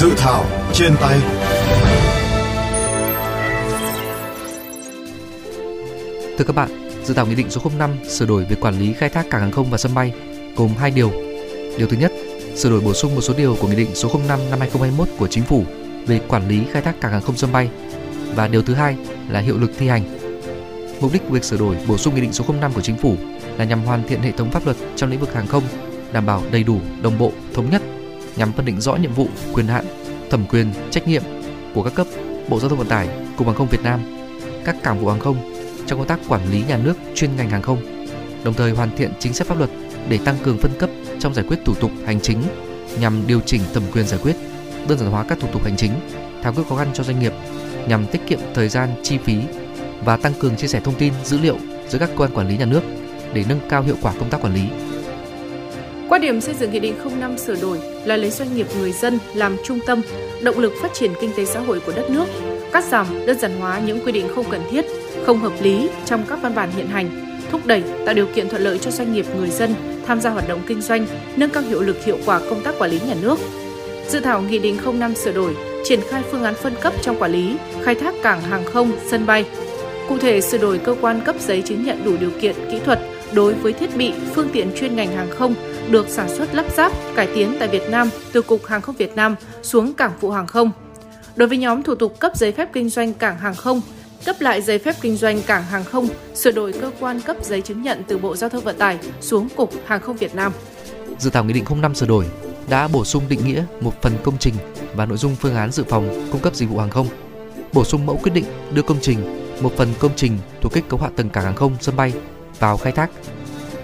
Dự thảo trên tay Thưa các bạn, dự thảo nghị định số 05 sửa đổi về quản lý khai thác cảng hàng không và sân bay gồm hai điều. Điều thứ nhất, sửa đổi bổ sung một số điều của nghị định số 05 năm 2021 của Chính phủ về quản lý khai thác cảng hàng không sân bay và điều thứ hai là hiệu lực thi hành. Mục đích việc sửa đổi bổ sung nghị định số 05 của Chính phủ là nhằm hoàn thiện hệ thống pháp luật trong lĩnh vực hàng không, đảm bảo đầy đủ, đồng bộ, thống nhất nhằm phân định rõ nhiệm vụ, quyền hạn, thẩm quyền, trách nhiệm của các cấp Bộ Giao thông Vận tải, Cục Hàng không Việt Nam, các cảng vụ hàng không trong công tác quản lý nhà nước chuyên ngành hàng không, đồng thời hoàn thiện chính sách pháp luật để tăng cường phân cấp trong giải quyết thủ tục hành chính nhằm điều chỉnh thẩm quyền giải quyết, đơn giản hóa các thủ tục hành chính, tháo gỡ khó khăn cho doanh nghiệp nhằm tiết kiệm thời gian, chi phí và tăng cường chia sẻ thông tin, dữ liệu giữa các cơ quan quản lý nhà nước để nâng cao hiệu quả công tác quản lý. Quan điểm xây dựng Nghị định 05 sửa đổi là lấy doanh nghiệp người dân làm trung tâm, động lực phát triển kinh tế xã hội của đất nước, cắt giảm, đơn giản hóa những quy định không cần thiết, không hợp lý trong các văn bản hiện hành, thúc đẩy tạo điều kiện thuận lợi cho doanh nghiệp người dân tham gia hoạt động kinh doanh, nâng cao hiệu lực hiệu quả công tác quản lý nhà nước. Dự thảo Nghị định 05 sửa đổi triển khai phương án phân cấp trong quản lý, khai thác cảng hàng không, sân bay. Cụ thể sửa đổi cơ quan cấp giấy chứng nhận đủ điều kiện kỹ thuật đối với thiết bị, phương tiện chuyên ngành hàng không được sản xuất lắp ráp, cải tiến tại Việt Nam từ Cục Hàng không Việt Nam xuống cảng vụ hàng không. Đối với nhóm thủ tục cấp giấy phép kinh doanh cảng hàng không, cấp lại giấy phép kinh doanh cảng hàng không, sửa đổi cơ quan cấp giấy chứng nhận từ Bộ Giao thông Vận tải xuống Cục Hàng không Việt Nam. Dự thảo Nghị định 05 sửa đổi đã bổ sung định nghĩa một phần công trình và nội dung phương án dự phòng cung cấp dịch vụ hàng không, bổ sung mẫu quyết định đưa công trình, một phần công trình thuộc kết cấu hạ tầng cảng hàng không sân bay vào khai thác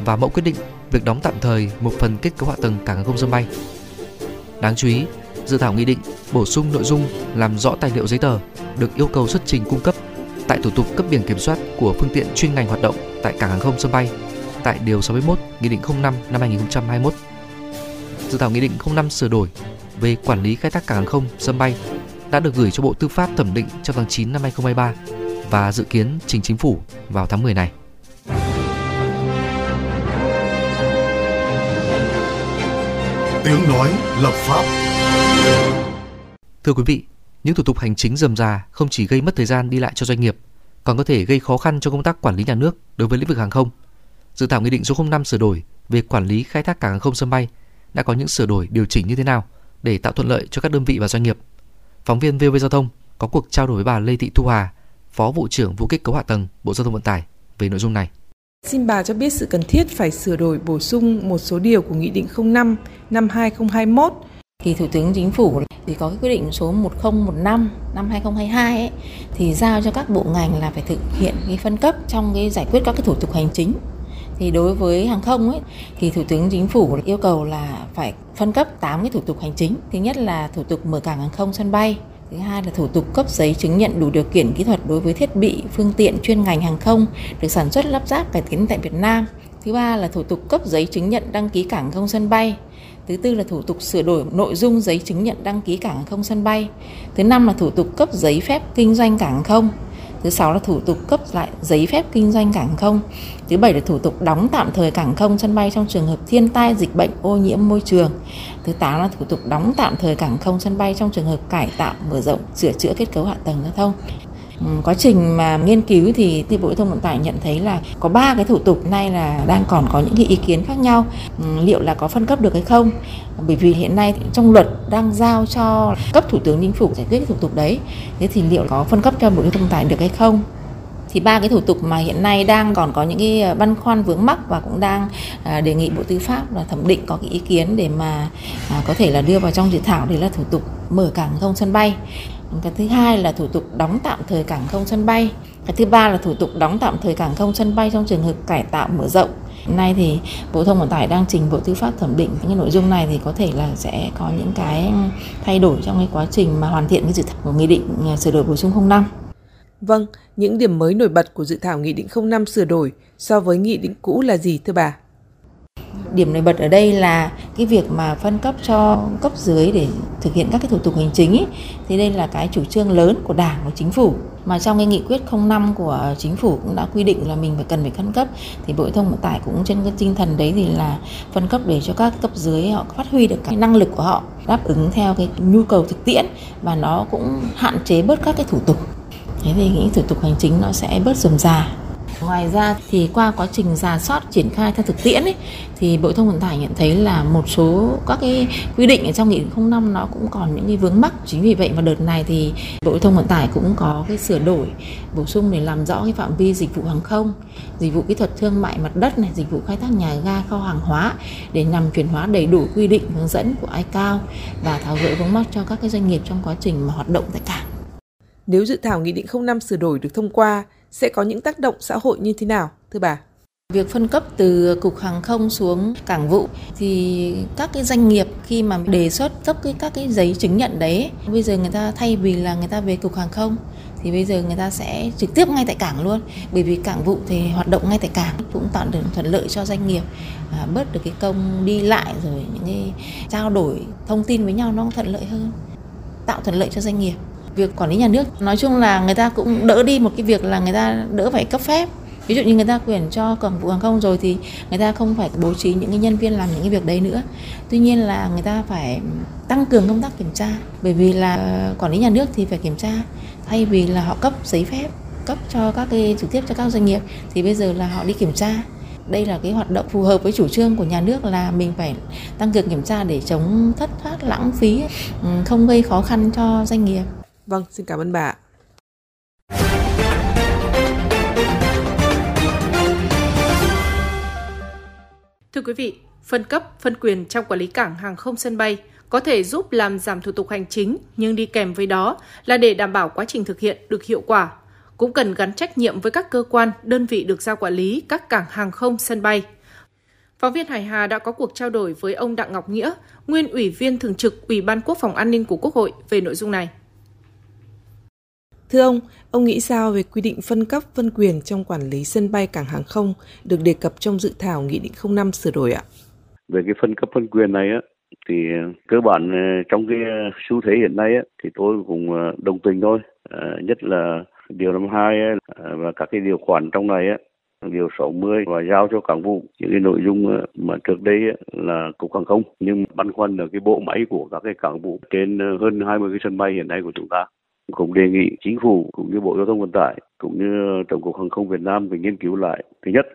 và mẫu quyết định việc đóng tạm thời một phần kết cấu hạ tầng cảng hàng không sân bay. Đáng chú ý, dự thảo nghị định bổ sung nội dung làm rõ tài liệu giấy tờ được yêu cầu xuất trình cung cấp tại thủ tục cấp biển kiểm soát của phương tiện chuyên ngành hoạt động tại cảng hàng không sân bay tại điều 61 Nghị định 05 năm 2021. Dự thảo Nghị định 05 sửa đổi về quản lý khai thác cảng hàng không sân bay đã được gửi cho Bộ Tư pháp thẩm định trong tháng 9 năm 2023 và dự kiến trình chính phủ vào tháng 10 này. Tiếng nói lập pháp Thưa quý vị, những thủ tục hành chính rườm rà không chỉ gây mất thời gian đi lại cho doanh nghiệp, còn có thể gây khó khăn cho công tác quản lý nhà nước đối với lĩnh vực hàng không. Dự thảo nghị định số 05 sửa đổi về quản lý khai thác cảng hàng không sân bay đã có những sửa đổi điều chỉnh như thế nào để tạo thuận lợi cho các đơn vị và doanh nghiệp. Phóng viên VV Giao thông có cuộc trao đổi với bà Lê Thị Thu Hà, Phó vụ trưởng vụ kết cấu hạ tầng Bộ Giao thông Vận tải về nội dung này. Xin bà cho biết sự cần thiết phải sửa đổi bổ sung một số điều của Nghị định 05 năm 2021 thì Thủ tướng Chính phủ thì có cái quyết định số 1015 năm 2022 ấy, thì giao cho các bộ ngành là phải thực hiện cái phân cấp trong cái giải quyết các cái thủ tục hành chính. Thì đối với hàng không ấy thì thủ tướng chính phủ yêu cầu là phải phân cấp 8 cái thủ tục hành chính. Thứ nhất là thủ tục mở cảng hàng không sân bay thứ hai là thủ tục cấp giấy chứng nhận đủ điều kiện kỹ thuật đối với thiết bị, phương tiện chuyên ngành hàng không được sản xuất, lắp ráp, cải tiến tại Việt Nam. Thứ ba là thủ tục cấp giấy chứng nhận đăng ký cảng không sân bay. Thứ tư là thủ tục sửa đổi nội dung giấy chứng nhận đăng ký cảng không sân bay. Thứ năm là thủ tục cấp giấy phép kinh doanh cảng không thứ sáu là thủ tục cấp lại giấy phép kinh doanh cảng không. Thứ bảy là thủ tục đóng tạm thời cảng không sân bay trong trường hợp thiên tai, dịch bệnh, ô nhiễm môi trường. Thứ tám là thủ tục đóng tạm thời cảng không sân bay trong trường hợp cải tạo, mở rộng, sửa chữa kết cấu hạ tầng giao thông. Ừ, quá trình mà nghiên cứu thì thì bộ giao thông vận tải nhận thấy là có ba cái thủ tục nay là đang còn có những cái ý kiến khác nhau. Ừ, liệu là có phân cấp được hay không? Bởi vì hiện nay trong luật đang giao cho cấp thủ tướng chính phủ giải quyết cái thủ tục đấy. Thế thì liệu có phân cấp cho bộ giao thông vận tải được hay không? Thì ba cái thủ tục mà hiện nay đang còn có những cái ờ, băn khoăn vướng mắc và cũng đang ờ, đề nghị bộ tư pháp là thẩm định có cái ý kiến để mà à, có thể là đưa vào trong dự thảo đấy là thủ tục mở cảng không sân bay cái thứ hai là thủ tục đóng tạm thời cảng không sân bay cái thứ ba là thủ tục đóng tạm thời cảng không sân bay trong trường hợp cải tạo mở rộng Hiện nay thì Bộ Thông Vận tải đang trình Bộ Tư pháp thẩm định những nội dung này thì có thể là sẽ có những cái thay đổi trong cái quá trình mà hoàn thiện cái dự thảo của nghị định à, sửa đổi bổ sung 05. Vâng, những điểm mới nổi bật của dự thảo Nghị định 05 sửa đổi so với Nghị định cũ là gì thưa bà? Điểm nổi bật ở đây là cái việc mà phân cấp cho cấp dưới để thực hiện các cái thủ tục hành chính ý, thì đây là cái chủ trương lớn của Đảng và Chính phủ. Mà trong cái nghị quyết 05 của chính phủ cũng đã quy định là mình phải cần phải phân cấp. Thì Bộ Thông Vận tải cũng trên cái tinh thần đấy thì là phân cấp để cho các cấp dưới họ phát huy được cái năng lực của họ đáp ứng theo cái nhu cầu thực tiễn và nó cũng hạn chế bớt các cái thủ tục. Thế thì những thủ tục hành chính nó sẽ bớt rườm rà. Ngoài ra thì qua quá trình giả soát triển khai theo thực tiễn ấy, thì Bộ Thông Vận tải nhận thấy là một số các cái quy định ở trong nghị định 05 nó cũng còn những cái vướng mắc. Chính vì vậy mà đợt này thì Bộ Thông Vận tải cũng có cái sửa đổi bổ sung để làm rõ cái phạm vi dịch vụ hàng không, dịch vụ kỹ thuật thương mại mặt đất này, dịch vụ khai thác nhà ga kho hàng hóa để nhằm chuyển hóa đầy đủ quy định hướng dẫn của ICAO và tháo gỡ vướng mắc cho các cái doanh nghiệp trong quá trình mà hoạt động tại cảng. Nếu dự thảo Nghị định 05 sửa đổi được thông qua, sẽ có những tác động xã hội như thế nào, thưa bà? Việc phân cấp từ cục hàng không xuống cảng vụ thì các cái doanh nghiệp khi mà đề xuất cấp cái các cái giấy chứng nhận đấy, bây giờ người ta thay vì là người ta về cục hàng không thì bây giờ người ta sẽ trực tiếp ngay tại cảng luôn bởi vì cảng vụ thì hoạt động ngay tại cảng cũng tạo được thuận lợi cho doanh nghiệp à, bớt được cái công đi lại rồi những cái trao đổi thông tin với nhau nó thuận lợi hơn tạo thuận lợi cho doanh nghiệp việc quản lý nhà nước. Nói chung là người ta cũng đỡ đi một cái việc là người ta đỡ phải cấp phép. Ví dụ như người ta quyền cho cảng vụ hàng không rồi thì người ta không phải bố trí những cái nhân viên làm những cái việc đấy nữa. Tuy nhiên là người ta phải tăng cường công tác kiểm tra. Bởi vì là quản lý nhà nước thì phải kiểm tra. Thay vì là họ cấp giấy phép, cấp cho các cái trực tiếp cho các doanh nghiệp thì bây giờ là họ đi kiểm tra. Đây là cái hoạt động phù hợp với chủ trương của nhà nước là mình phải tăng cường kiểm tra để chống thất thoát lãng phí ừ, không gây khó khăn cho doanh nghiệp. Vâng, xin cảm ơn bà. Thưa quý vị, phân cấp, phân quyền trong quản lý cảng hàng không sân bay có thể giúp làm giảm thủ tục hành chính, nhưng đi kèm với đó là để đảm bảo quá trình thực hiện được hiệu quả. Cũng cần gắn trách nhiệm với các cơ quan, đơn vị được giao quản lý các cảng hàng không sân bay. Phóng viên Hải Hà đã có cuộc trao đổi với ông Đặng Ngọc Nghĩa, nguyên ủy viên thường trực Ủy ban Quốc phòng An ninh của Quốc hội về nội dung này. Thưa ông, ông nghĩ sao về quy định phân cấp phân quyền trong quản lý sân bay cảng hàng không được đề cập trong dự thảo Nghị định 05 sửa đổi ạ? Về cái phân cấp phân quyền này á, thì cơ bản ờ, trong cái xu thế hiện nay á, thì tôi cũng ờ, đồng tình thôi. À, nhất là điều năm hai và các cái điều khoản trong này á, điều 60 và giao cho cảng vụ những cái nội dung mà trước đây là cục hàng không nhưng băn khoăn là cái bộ máy của các cái cảng vụ trên hơn 20 cái sân bay hiện nay của chúng ta cũng đề nghị chính phủ cũng như bộ giao thông vận tải cũng như tổng cục hàng không việt nam phải nghiên cứu lại. Thứ nhất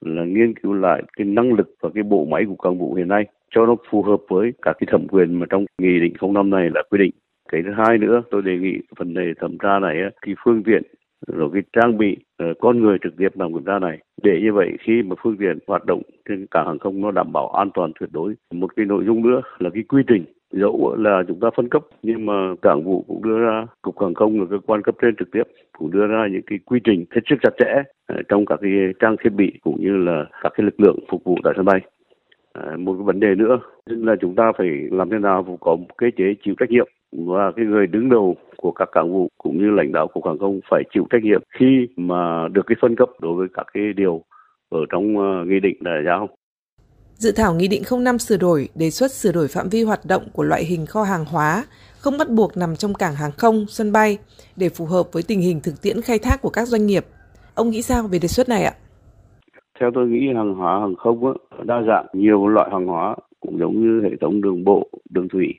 là nghiên cứu lại cái năng lực và cái bộ máy của cảng vụ hiện nay cho nó phù hợp với các cái thẩm quyền mà trong nghị định 05 này là quy định. Cái thứ hai nữa, tôi đề nghị phần đề thẩm tra này thì phương tiện, rồi cái trang bị ờ, con người trực tiếp làm kiểm tra này. Để như vậy khi mà phương tiện hoạt động trên cảng hàng không nó đảm bảo an toàn tuyệt đối. Một cái nội dung nữa là cái quy trình dẫu là chúng ta phân cấp, nhưng mà cảng vụ cũng đưa ra, cục hàng không là cơ quan cấp trên trực tiếp, cũng đưa ra những cái quy trình hết sức chặt chẽ ờ, trong các cái trang thiết bị cũng như là các cái lực lượng phục vụ tại sân bay. Ờ, một cái vấn đề nữa là chúng ta phải làm thế nào có một cơ chế chịu trách nhiệm và cái người đứng đầu của các cảng vụ cũng như lãnh đạo cục hàng không phải chịu trách nhiệm khi mà được cái phân cấp đối với các cái điều ở trong ờ, nghị định đã giao Dự thảo Nghị định 05 sửa đổi đề xuất sửa đổi phạm vi hoạt động của loại hình kho hàng hóa, không bắt buộc nằm trong cảng hàng không, sân bay để phù hợp với tình hình thực tiễn khai thác của các doanh nghiệp. Ông nghĩ sao về đề xuất này ạ? Theo tôi nghĩ hàng hóa hàng không á, đa dạng nhiều loại hàng hóa cũng giống như hệ thống đường bộ, đường thủy.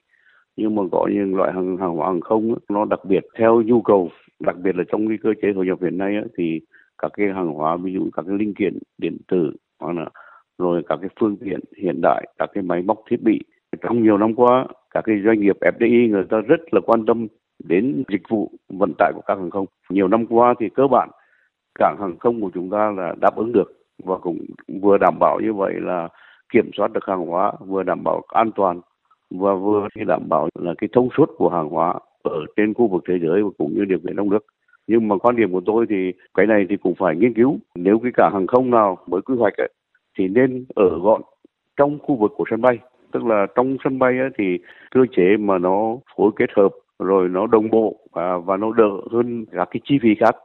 Nhưng mà có những loại hàng, hàng hóa hàng không á, nó đặc biệt theo nhu cầu, đặc biệt là trong cái cơ chế hội nhập hiện nay á, thì các cái hàng hóa ví dụ các cái linh kiện điện tử hoặc là rồi các cái phương tiện hiện đại, các cái máy móc thiết bị. Trong nhiều năm qua, các cái doanh nghiệp FDI người ta rất là quan tâm đến dịch vụ vận tải của các hàng không. Nhiều năm qua thì cơ bản cảng hàng không của chúng ta là đáp ứng được và cũng vừa đảm bảo như vậy là kiểm soát được hàng hóa, vừa đảm bảo an toàn và vừa đảm bảo là cái thông suốt của hàng hóa ở trên khu vực thế giới và cũng như điều kiện trong nước. Nhưng mà quan điểm của tôi thì cái này thì cũng phải nghiên cứu. Nếu cái cảng hàng không nào mới quy hoạch ấy, thì nên ở gọn trong khu vực của sân bay tức là trong sân bay ấy, thì cơ chế mà nó phối kết hợp rồi nó đồng bộ và, và nó đỡ hơn các cái chi phí khác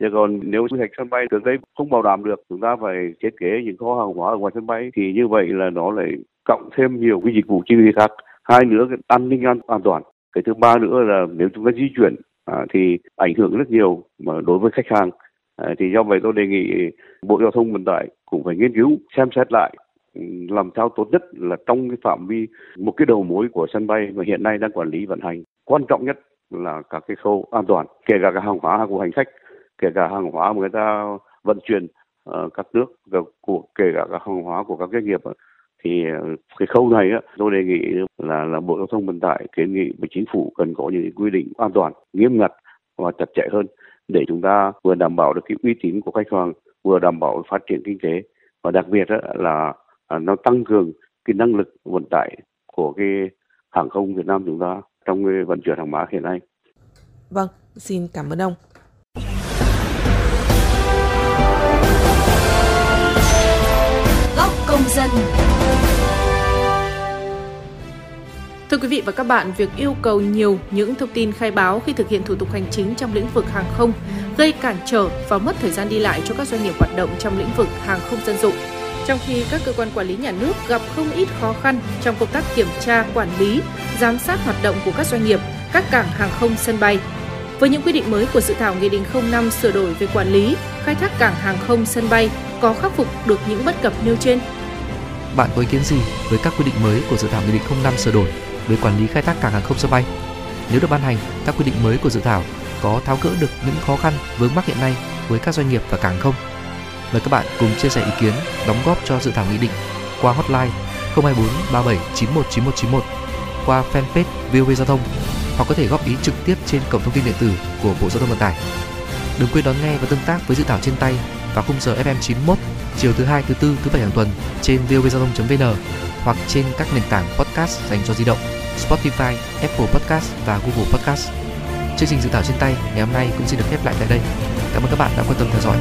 Chứ còn nếu quy hoạch sân bay trước đây không bảo đảm được, chúng ta phải thiết kế những kho hàng hóa ở ngoài sân bay thì như vậy là nó lại cộng thêm nhiều cái dịch vụ chi phí khác. Hai nữa cái an ninh an, an toàn. Cái thứ ba nữa là nếu chúng ta di chuyển à, thì ảnh hưởng rất nhiều mà đối với khách hàng. Ờ, thì do vậy tôi đề nghị Bộ Giao thông Vận tải cũng phải nghiên cứu xem xét lại ừ, làm sao tốt nhất là trong cái phạm vi một cái đầu mối của sân bay mà hiện nay đang quản lý vận hành. Quan trọng nhất là các cái khâu an toàn kể cả các hàng hóa của hành khách kể cả hàng hóa mà người ta vận chuyển uh, các nước của kể cả các hàng hóa của các doanh nghiệp thì ờ, cái khâu này á, tôi đề nghị là là bộ giao thông vận tải kiến nghị với chính phủ cần có những quy định an toàn nghiêm ngặt và chặt chẽ hơn để chúng ta vừa đảm bảo được cái uy tín của khách hàng vừa đảm bảo phát triển kinh tế và đặc biệt là à, nó tăng cường cái năng lực vận tải của cái hàng không Việt Nam chúng ta trong cái vận chuyển hàng hóa hiện nay. Vâng, xin cảm ơn ông. Góc công dân Thưa quý vị và các bạn, việc yêu cầu nhiều những thông tin khai báo khi thực hiện thủ tục hành chính trong lĩnh vực hàng không gây cản trở và mất thời gian đi lại cho các doanh nghiệp hoạt động trong lĩnh vực hàng không dân dụng. Trong khi các cơ quan quản lý nhà nước gặp không ít khó khăn trong công tác kiểm tra, quản lý, giám sát hoạt động của các doanh nghiệp, các cảng hàng không sân bay. Với những quy định mới của dự thảo Nghị định 05 sửa đổi về quản lý, khai thác cảng hàng không sân bay có khắc phục được những bất cập nêu trên? Bạn có ý kiến gì với các quy định mới của dự thảo Nghị định 05 sửa đổi về quản lý khai thác cảng hàng không sân bay? Nếu được ban hành, các quy định mới của dự thảo có tháo gỡ được những khó khăn vướng mắc hiện nay với các doanh nghiệp và cảng không? Mời các bạn cùng chia sẻ ý kiến, đóng góp cho dự thảo nghị định qua hotline 024 37 91 91 qua fanpage VOV Giao thông hoặc có thể góp ý trực tiếp trên cổng thông tin điện tử của Bộ Giao thông Vận tải. Đừng quên đón nghe và tương tác với dự thảo trên tay vào khung giờ FM 91 chiều thứ hai, thứ tư, thứ bảy hàng tuần trên vovgiao thông.vn hoặc trên các nền tảng podcast dành cho di động Spotify, Apple Podcast và Google Podcast. Chương trình dự thảo trên tay ngày hôm nay cũng xin được khép lại tại đây. Cảm ơn các bạn đã quan tâm theo dõi.